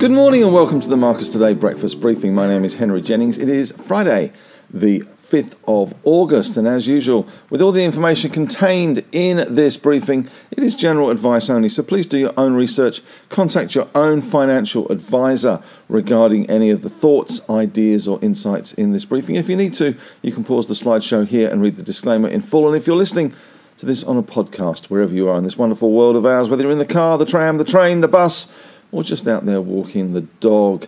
Good morning and welcome to the Marcus Today breakfast briefing. My name is Henry Jennings. It is Friday, the 5th of August, and as usual, with all the information contained in this briefing, it is general advice only. So please do your own research, contact your own financial advisor regarding any of the thoughts, ideas, or insights in this briefing. If you need to, you can pause the slideshow here and read the disclaimer in full. And if you're listening, to this on a podcast, wherever you are in this wonderful world of ours, whether you're in the car, the tram, the train, the bus, or just out there walking the dog,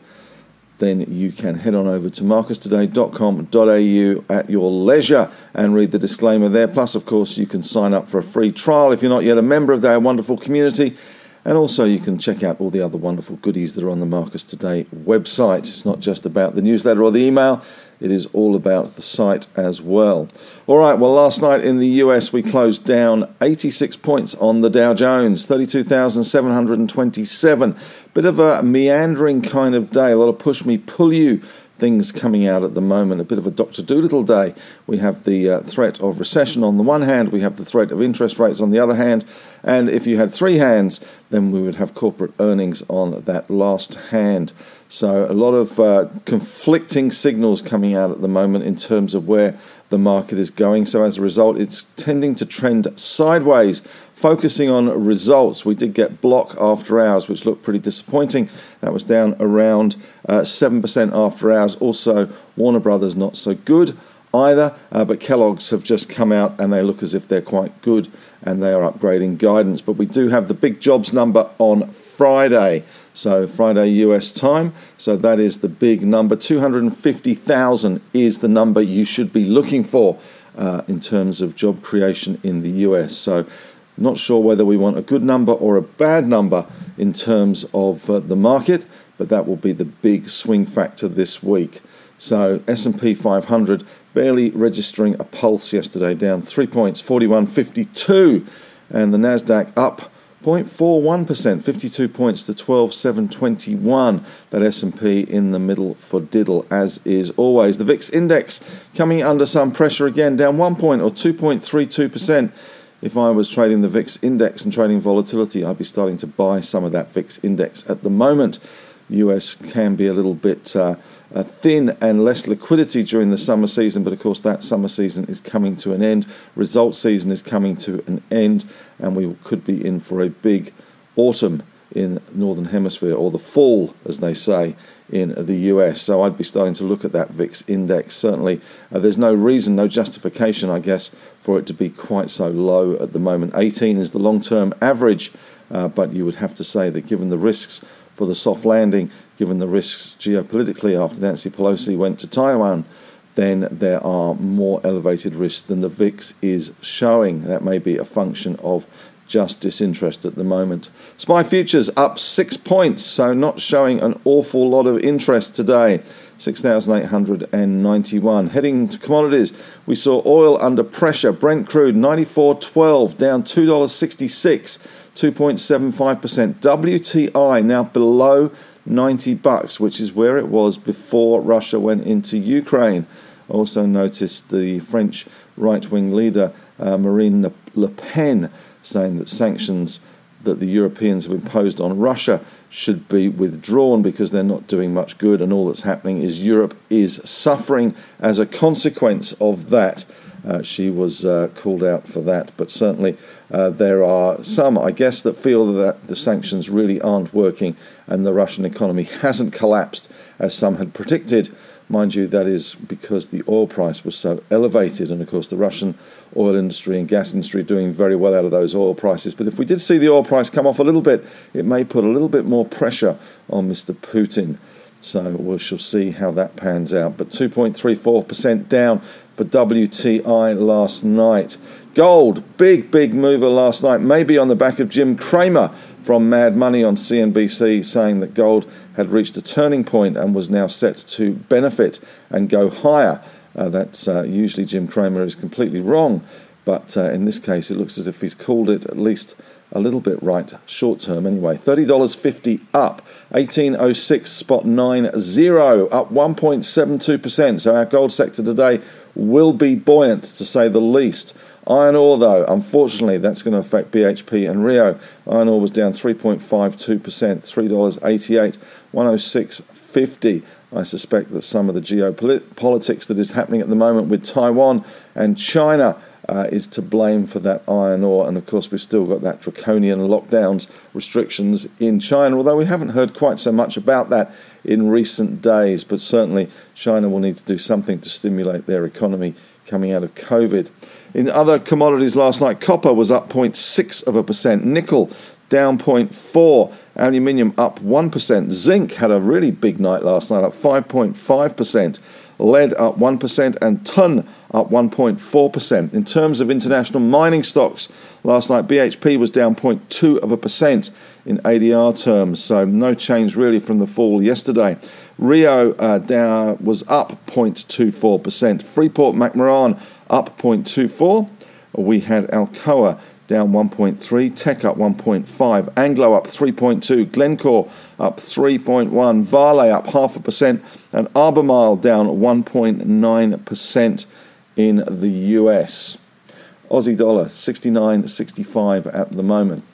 then you can head on over to marcustoday.com.au at your leisure and read the disclaimer there. Plus, of course, you can sign up for a free trial if you're not yet a member of their wonderful community. And also, you can check out all the other wonderful goodies that are on the Marcus Today website. It's not just about the newsletter or the email, it is all about the site as well. All right, well, last night in the US, we closed down 86 points on the Dow Jones, 32,727. Bit of a meandering kind of day, a lot of push me, pull you things coming out at the moment. A bit of a Dr. Dolittle day. We have the uh, threat of recession on the one hand, we have the threat of interest rates on the other hand, and if you had three hands, then we would have corporate earnings on that last hand. So, a lot of uh, conflicting signals coming out at the moment in terms of where the market is going. So, as a result, it's tending to trend sideways. Focusing on results, we did get block after hours, which looked pretty disappointing. That was down around uh, 7% after hours. Also, Warner Brothers not so good either, uh, but Kellogg's have just come out and they look as if they're quite good and they are upgrading guidance. But we do have the big jobs number on Friday. So Friday US time. So that is the big number. 250,000 is the number you should be looking for uh, in terms of job creation in the US. So not sure whether we want a good number or a bad number in terms of uh, the market, but that will be the big swing factor this week. So S&P 500 barely registering a pulse yesterday, down 3 points, 41.52, and the Nasdaq up 0.41%, 52 points to 12,721. That S&P in the middle for diddle, as is always. The VIX index coming under some pressure again, down one point or 2.32%. If I was trading the VIX index and trading volatility, I'd be starting to buy some of that VIX index at the moment. US can be a little bit uh, uh, thin and less liquidity during the summer season, but of course that summer season is coming to an end. Result season is coming to an end, and we could be in for a big autumn in northern hemisphere or the fall, as they say in the US. So I'd be starting to look at that VIX index. Certainly, uh, there's no reason, no justification, I guess, for it to be quite so low at the moment. 18 is the long-term average, uh, but you would have to say that given the risks for the soft landing, given the risks geopolitically after Nancy Pelosi went to Taiwan, then there are more elevated risks than the VIX is showing. That may be a function of just disinterest at the moment. SPI futures up six points, so not showing an awful lot of interest today. 6,891. Heading to commodities, we saw oil under pressure. Brent crude 94.12, down $2.66, 2.75%. WTI now below 90 bucks, which is where it was before Russia went into Ukraine. Also noticed the French right-wing leader uh, Marine Le Pen saying that sanctions that the Europeans have imposed on Russia should be withdrawn because they're not doing much good, and all that's happening is Europe is suffering as a consequence of that. Uh, she was uh, called out for that, but certainly uh, there are some, I guess, that feel that the sanctions really aren't working and the Russian economy hasn't collapsed as some had predicted. Mind you, that is because the oil price was so elevated, and of course, the Russian oil industry and gas industry doing very well out of those oil prices. But if we did see the oil price come off a little bit, it may put a little bit more pressure on Mr. Putin. So we shall see how that pans out. But 2.34% down for WTI last night. Gold, big, big mover last night, maybe on the back of Jim Cramer from Mad Money on CNBC saying that gold had reached a turning point and was now set to benefit and go higher. Uh, that's uh, usually Jim Cramer is completely wrong, but uh, in this case it looks as if he's called it at least a little bit right, short term anyway. $30.50 up, 1806 spot 90, up 1.72%. So our gold sector today will be buoyant to say the least Iron ore, though, unfortunately, that's going to affect BHP and Rio. Iron ore was down 3.52%, $3.88, 106.50. I suspect that some of the geopolitics that is happening at the moment with Taiwan and China uh, is to blame for that iron ore. And of course, we've still got that draconian lockdowns restrictions in China, although we haven't heard quite so much about that in recent days. But certainly, China will need to do something to stimulate their economy coming out of COVID. In other commodities last night, copper was up 0.6 of a percent, nickel down 0.4, aluminium up 1%, zinc had a really big night last night, up 5.5%, lead up 1%, and tin up 1.4%. In terms of international mining stocks, last night BHP was down 0.2 of a percent in ADR terms, so no change really from the fall yesterday. Rio uh, down, was up 0.24%. Freeport McMoran up 0.24. We had Alcoa down 1.3, Teck up 1.5, Anglo up 3.2, Glencore up 3.1, Vale up half a percent, and Albemarle down 1.9% in the US. Aussie dollar 69.65 at the moment.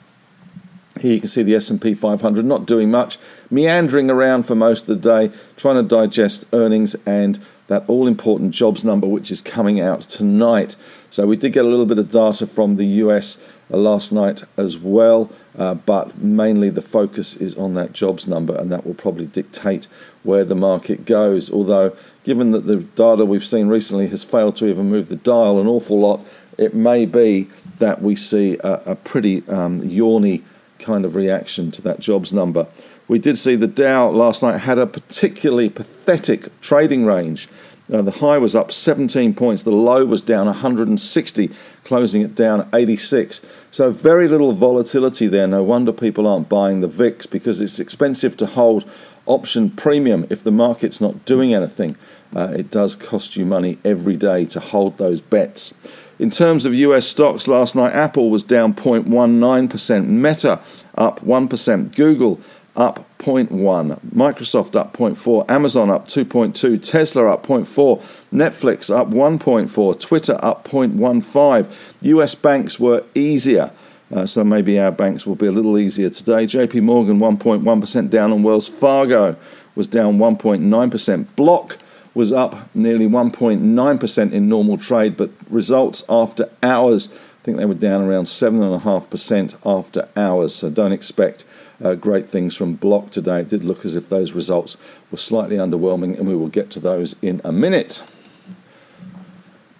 Here you can see the S&P 500 not doing much, meandering around for most of the day, trying to digest earnings and that all important jobs number which is coming out tonight. So we did get a little bit of data from the US uh, last night as well, uh, but mainly the focus is on that jobs number, and that will probably dictate where the market goes. Although, given that the data we've seen recently has failed to even move the dial an awful lot, it may be that we see a, a pretty um, yawny kind of reaction to that jobs number. We did see the Dow last night had a particularly pathetic trading range. Uh, the high was up 17 points, the low was down 160, closing it down 86. So, very little volatility there. No wonder people aren't buying the VIX because it's expensive to hold option premium if the market's not doing anything. Uh, it does cost you money every day to hold those bets. In terms of US stocks last night, Apple was down 0.19%, Meta up 1%, Google up 0.1, Microsoft up 0.4, Amazon up 2.2, Tesla up 0.4, Netflix up 1.4, Twitter up 0.15. US banks were easier. Uh, so maybe our banks will be a little easier today. JP Morgan 1.1% down on Wells Fargo was down 1.9%. Block was up nearly 1.9% in normal trade, but results after hours, I think they were down around 7.5% after hours. So don't expect uh, great things from Block today. It did look as if those results were slightly underwhelming, and we will get to those in a minute.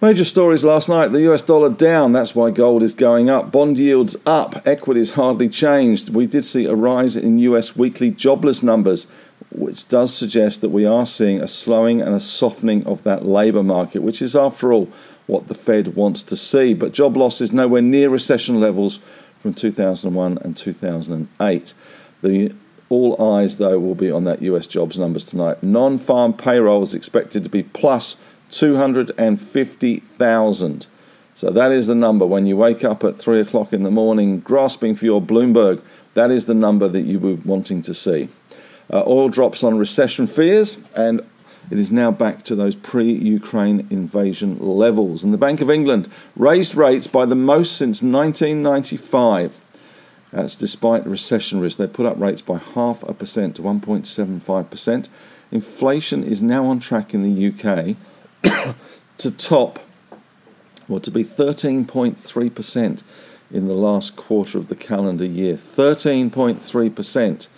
Major stories last night the US dollar down, that's why gold is going up. Bond yields up, equities hardly changed. We did see a rise in US weekly jobless numbers, which does suggest that we are seeing a slowing and a softening of that labour market, which is, after all, what the Fed wants to see. But job loss is nowhere near recession levels from 2001 and 2008. The all eyes, though, will be on that US jobs numbers tonight. Non farm payroll is expected to be plus 250,000. So that is the number. When you wake up at 3 o'clock in the morning grasping for your Bloomberg, that is the number that you were wanting to see. Uh, oil drops on recession fears, and it is now back to those pre Ukraine invasion levels. And the Bank of England raised rates by the most since 1995. That's despite recession risk. They put up rates by half a percent to 1.75%. Inflation is now on track in the UK to top, or to be 13.3% in the last quarter of the calendar year. 13.3%.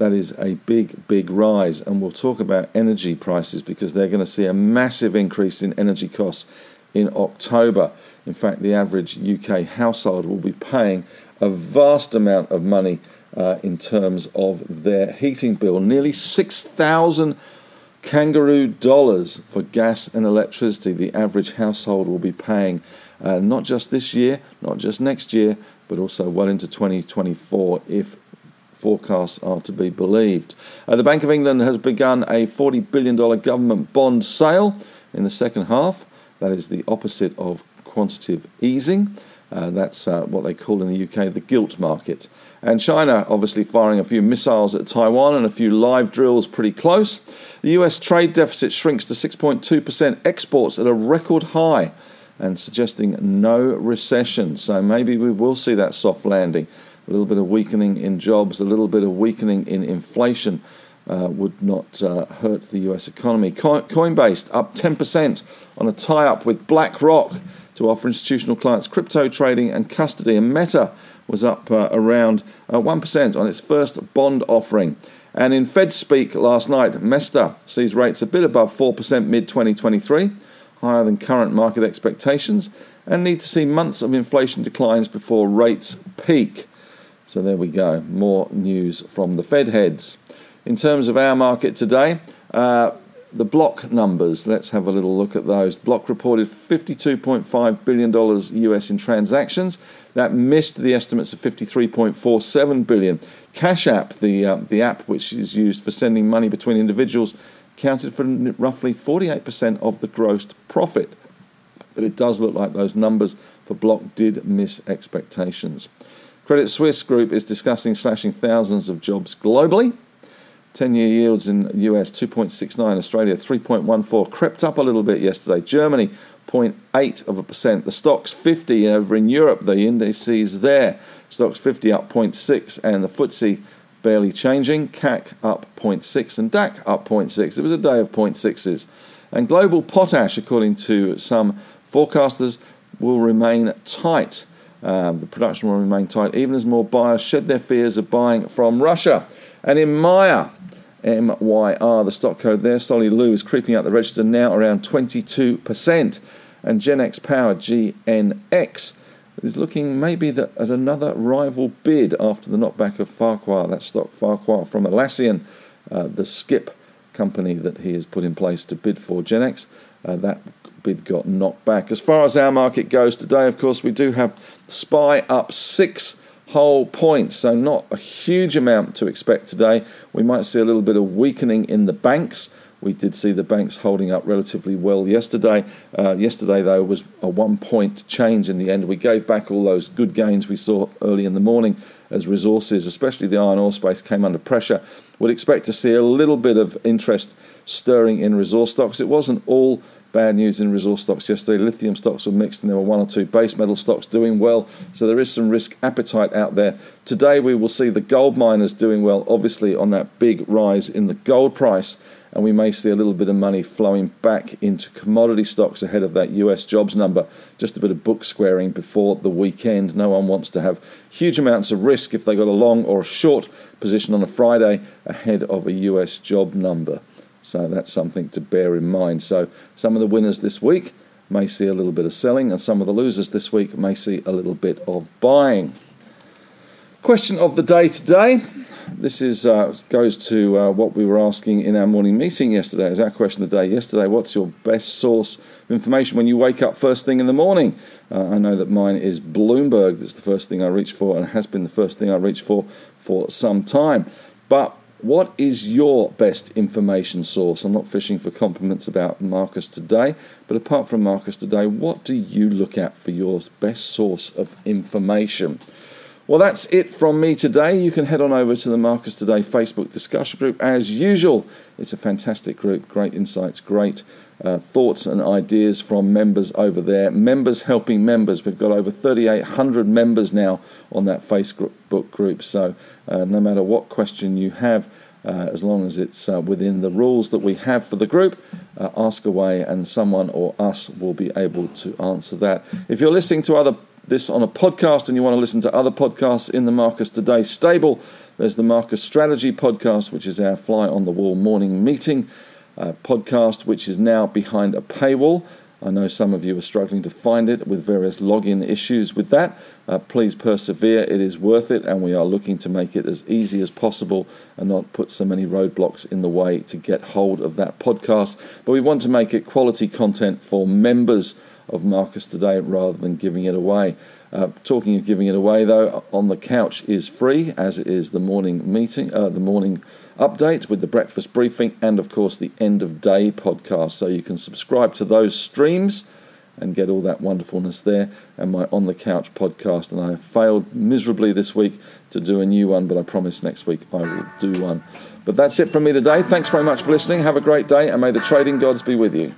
That is a big, big rise. And we'll talk about energy prices because they're going to see a massive increase in energy costs in October. In fact, the average UK household will be paying a vast amount of money uh, in terms of their heating bill. Nearly 6,000 kangaroo dollars for gas and electricity the average household will be paying, uh, not just this year, not just next year, but also well into 2024 if forecasts are to be believed. Uh, the Bank of England has begun a $40 billion government bond sale in the second half. That is the opposite of quantitative easing. Uh, that's uh, what they call in the UK the gilt market. And China obviously firing a few missiles at Taiwan and a few live drills pretty close. The US trade deficit shrinks to 6.2%, exports at a record high. and suggesting no recession. So maybe we will see that soft landing. A little bit of weakening in jobs, a little bit of weakening in inflation uh, would not uh, hurt the US economy. Coinbase up 10% on a tie up with BlackRock to offer institutional clients crypto trading and custody. And Meta was up uh, around 1% uh, on its first bond offering. And in Fed speak last night, Mester sees rates a bit above 4% mid 2023, higher than current market expectations, and need to see months of inflation declines before rates peak. So there we go, more news from the Fed heads. In terms of our market today, uh, the block numbers, let's have a little look at those. Block reported $52.5 billion US in transactions. That missed the estimates of 53.47 billion. Cash App, the, uh, the app which is used for sending money between individuals, counted for roughly 48% of the gross profit. But it does look like those numbers for Block did miss expectations. Credit Suisse Group is discussing slashing thousands of jobs globally. 10 year yields in US 2.69, Australia 3.14, crept up a little bit yesterday. Germany 0.8 of a percent. The Stoxx 50 over in Europe, the indices there, Stoxx 50 up 0.6 and the FTSE barely changing. CAC up 0.6 and DAX up 0.6. It was a day of 0.6s. And global potash, according to some forecasters, will remain tight. Um, the production will remain tight, even as more buyers shed their fears of buying from Russia. And in Myer, MYR, the stock code there, Solly Lew is creeping up the register now around 22%. And Genex Power, GNX, is looking maybe the, at another rival bid after the knockback of Farquhar, that Scott Farquhar from Atlassian, uh, the skip company that he has put in place to bid for Genex. Uh, that bid got knocked back. As far as our market goes today, of course, we do have SPI up six whole points, so not a huge amount to expect today. We might see a little bit of weakening in the banks. We did see the banks holding up relatively well yesterday. Uh, yesterday, though, was a one point change in the end. We gave back all those good gains we saw early in the morning as resources, especially the iron ore space, came under pressure. Would expect to see a little bit of interest stirring in resource stocks. It wasn't all bad news in resource stocks yesterday. Lithium stocks were mixed, and there were one or two base metal stocks doing well. So there is some risk appetite out there. Today we will see the gold miners doing well, obviously on that big rise in the gold price, and we may see a little bit of money flowing back into commodity stocks ahead of that US jobs number. Just a bit of book squaring before the weekend. No one wants to have huge amounts of risk if they got a long or a short position on a Friday ahead of a US job number. So that's something to bear in mind. So some of the winners this week may see a little bit of selling, and some of the losers this week may see a little bit of buying. Question of the day today. This is uh, goes to uh, what we were asking in our morning meeting yesterday. Is our question of the day yesterday? What's your best source of information when you wake up first thing in the morning? Uh, I know that mine is Bloomberg. That's the first thing I reach for, and has been the first thing I reach for for some time. But what is your best information source? I'm not fishing for compliments about Marcus today, but apart from Marcus today, what do you look at for your best source of information? Well, that's it from me today. You can head on over to the Marcus Today Facebook discussion group as usual. It's a fantastic group, great insights, great uh, thoughts and ideas from members over there. Members helping members. We've got over 3,800 members now on that Facebook group. So uh, no matter what question you have, uh, as long as it's uh, within the rules that we have for the group, uh, ask away and someone or us will be able to answer that. If you're listening to other this on a podcast and you want to listen to other podcasts in the Marcus Today stable, there's the Marcus Strategy podcast, which is our fly on the wall morning meeting uh, podcast, which is now behind a paywall. I know some of you are struggling to find it with various login issues with that. Uh, please persevere, it is worth it, and we are looking to make it as easy as possible and not put so many roadblocks in the way to get hold of that podcast. But we want to make it quality content for members of Marcus today rather than giving it away. Uh, talking of giving it away, though, on the couch is free, as it is the morning meeting, uh, the morning update with the breakfast briefing, and of course the end of day podcast. So you can subscribe to those streams and get all that wonderfulness there. And my on the couch podcast, and I failed miserably this week to do a new one, but I promise next week I will do one. But that's it from me today. Thanks very much for listening. Have a great day, and may the trading gods be with you.